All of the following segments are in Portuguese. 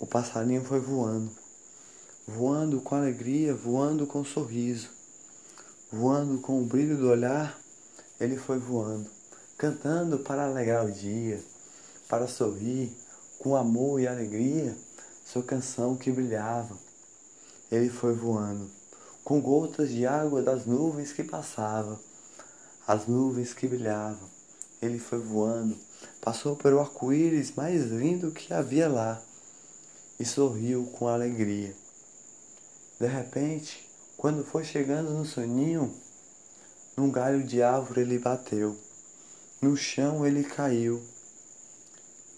o passarinho foi voando, voando com alegria, voando com sorriso, voando com o brilho do olhar, ele foi voando, cantando para alegrar o dia, para sorrir com amor e alegria, sua canção que brilhava. Ele foi voando, com gotas de água das nuvens que passavam, as nuvens que brilhavam. Ele foi voando, passou pelo arco-íris mais lindo que havia lá e sorriu com alegria. De repente, quando foi chegando no soninho, num galho de árvore ele bateu, no chão ele caiu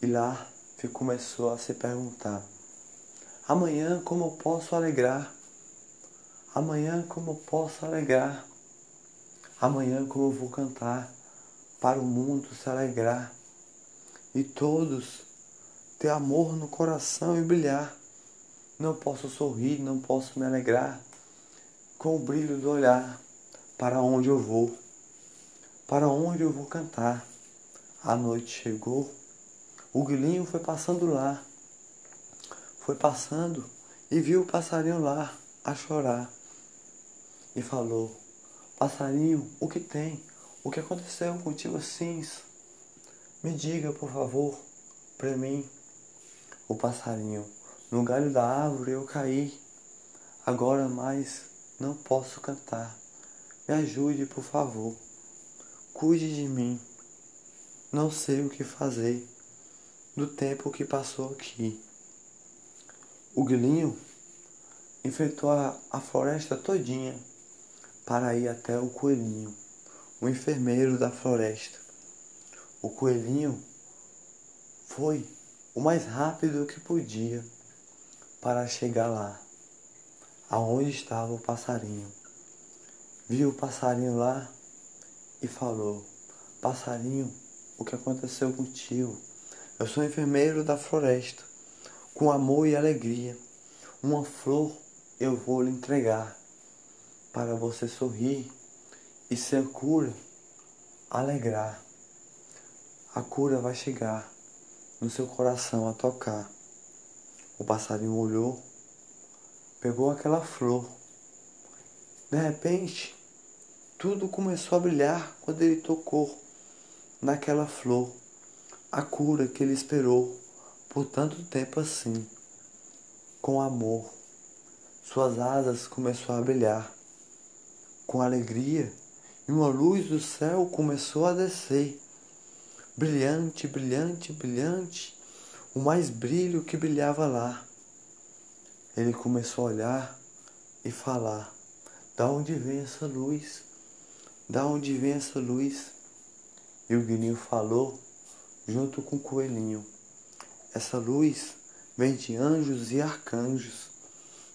e lá começou a se perguntar: amanhã como eu posso alegrar? Amanhã como eu posso alegrar? Amanhã como eu vou cantar para o mundo se alegrar e todos ter amor no coração e brilhar. Não posso sorrir, não posso me alegrar com o brilho do olhar para onde eu vou, para onde eu vou cantar. A noite chegou, o grilinho foi passando lá, foi passando e viu o passarinho lá a chorar e falou: Passarinho, o que tem? O que aconteceu contigo assim? Me diga, por favor, para mim o passarinho. No galho da árvore eu caí, agora mais não posso cantar. Me ajude, por favor. Cuide de mim. Não sei o que fazer do tempo que passou aqui. O grilinho enfrentou a, a floresta todinha para ir até o coelhinho, o enfermeiro da floresta. O coelhinho foi o mais rápido que podia para chegar lá, aonde estava o passarinho. Viu o passarinho lá e falou: Passarinho, o que aconteceu contigo? Eu sou enfermeiro da floresta, com amor e alegria. Uma flor eu vou lhe entregar para você sorrir e ser cura alegrar. A cura vai chegar no seu coração a tocar. O passarinho olhou, pegou aquela flor. De repente, tudo começou a brilhar quando ele tocou naquela flor. A cura que ele esperou por tanto tempo assim, com amor. Suas asas começaram a brilhar com alegria e uma luz do céu começou a descer brilhante, brilhante, brilhante, o mais brilho que brilhava lá. Ele começou a olhar e falar: Da onde vem essa luz? Da onde vem essa luz? E o guininho falou, junto com o coelhinho: Essa luz vem de anjos e arcanjos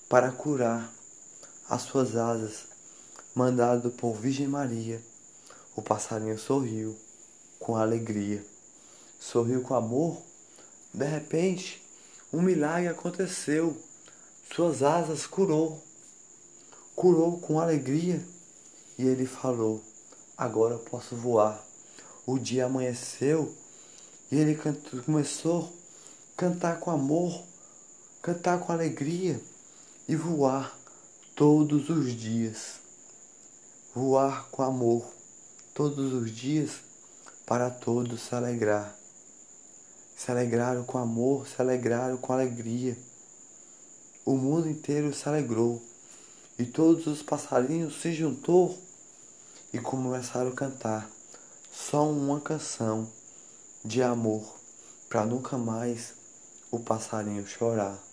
para curar as suas asas, mandado por Virgem Maria. O passarinho sorriu com alegria. Sorriu com amor. De repente, um milagre aconteceu. Suas asas curou. Curou com alegria. E ele falou: Agora posso voar. O dia amanheceu e ele começou a cantar com amor, cantar com alegria e voar todos os dias. Voar com amor todos os dias para todos se alegrar. Se alegraram com amor, se alegraram com alegria. O mundo inteiro se alegrou e todos os passarinhos se juntou e começaram a cantar só uma canção de amor para nunca mais o passarinho chorar.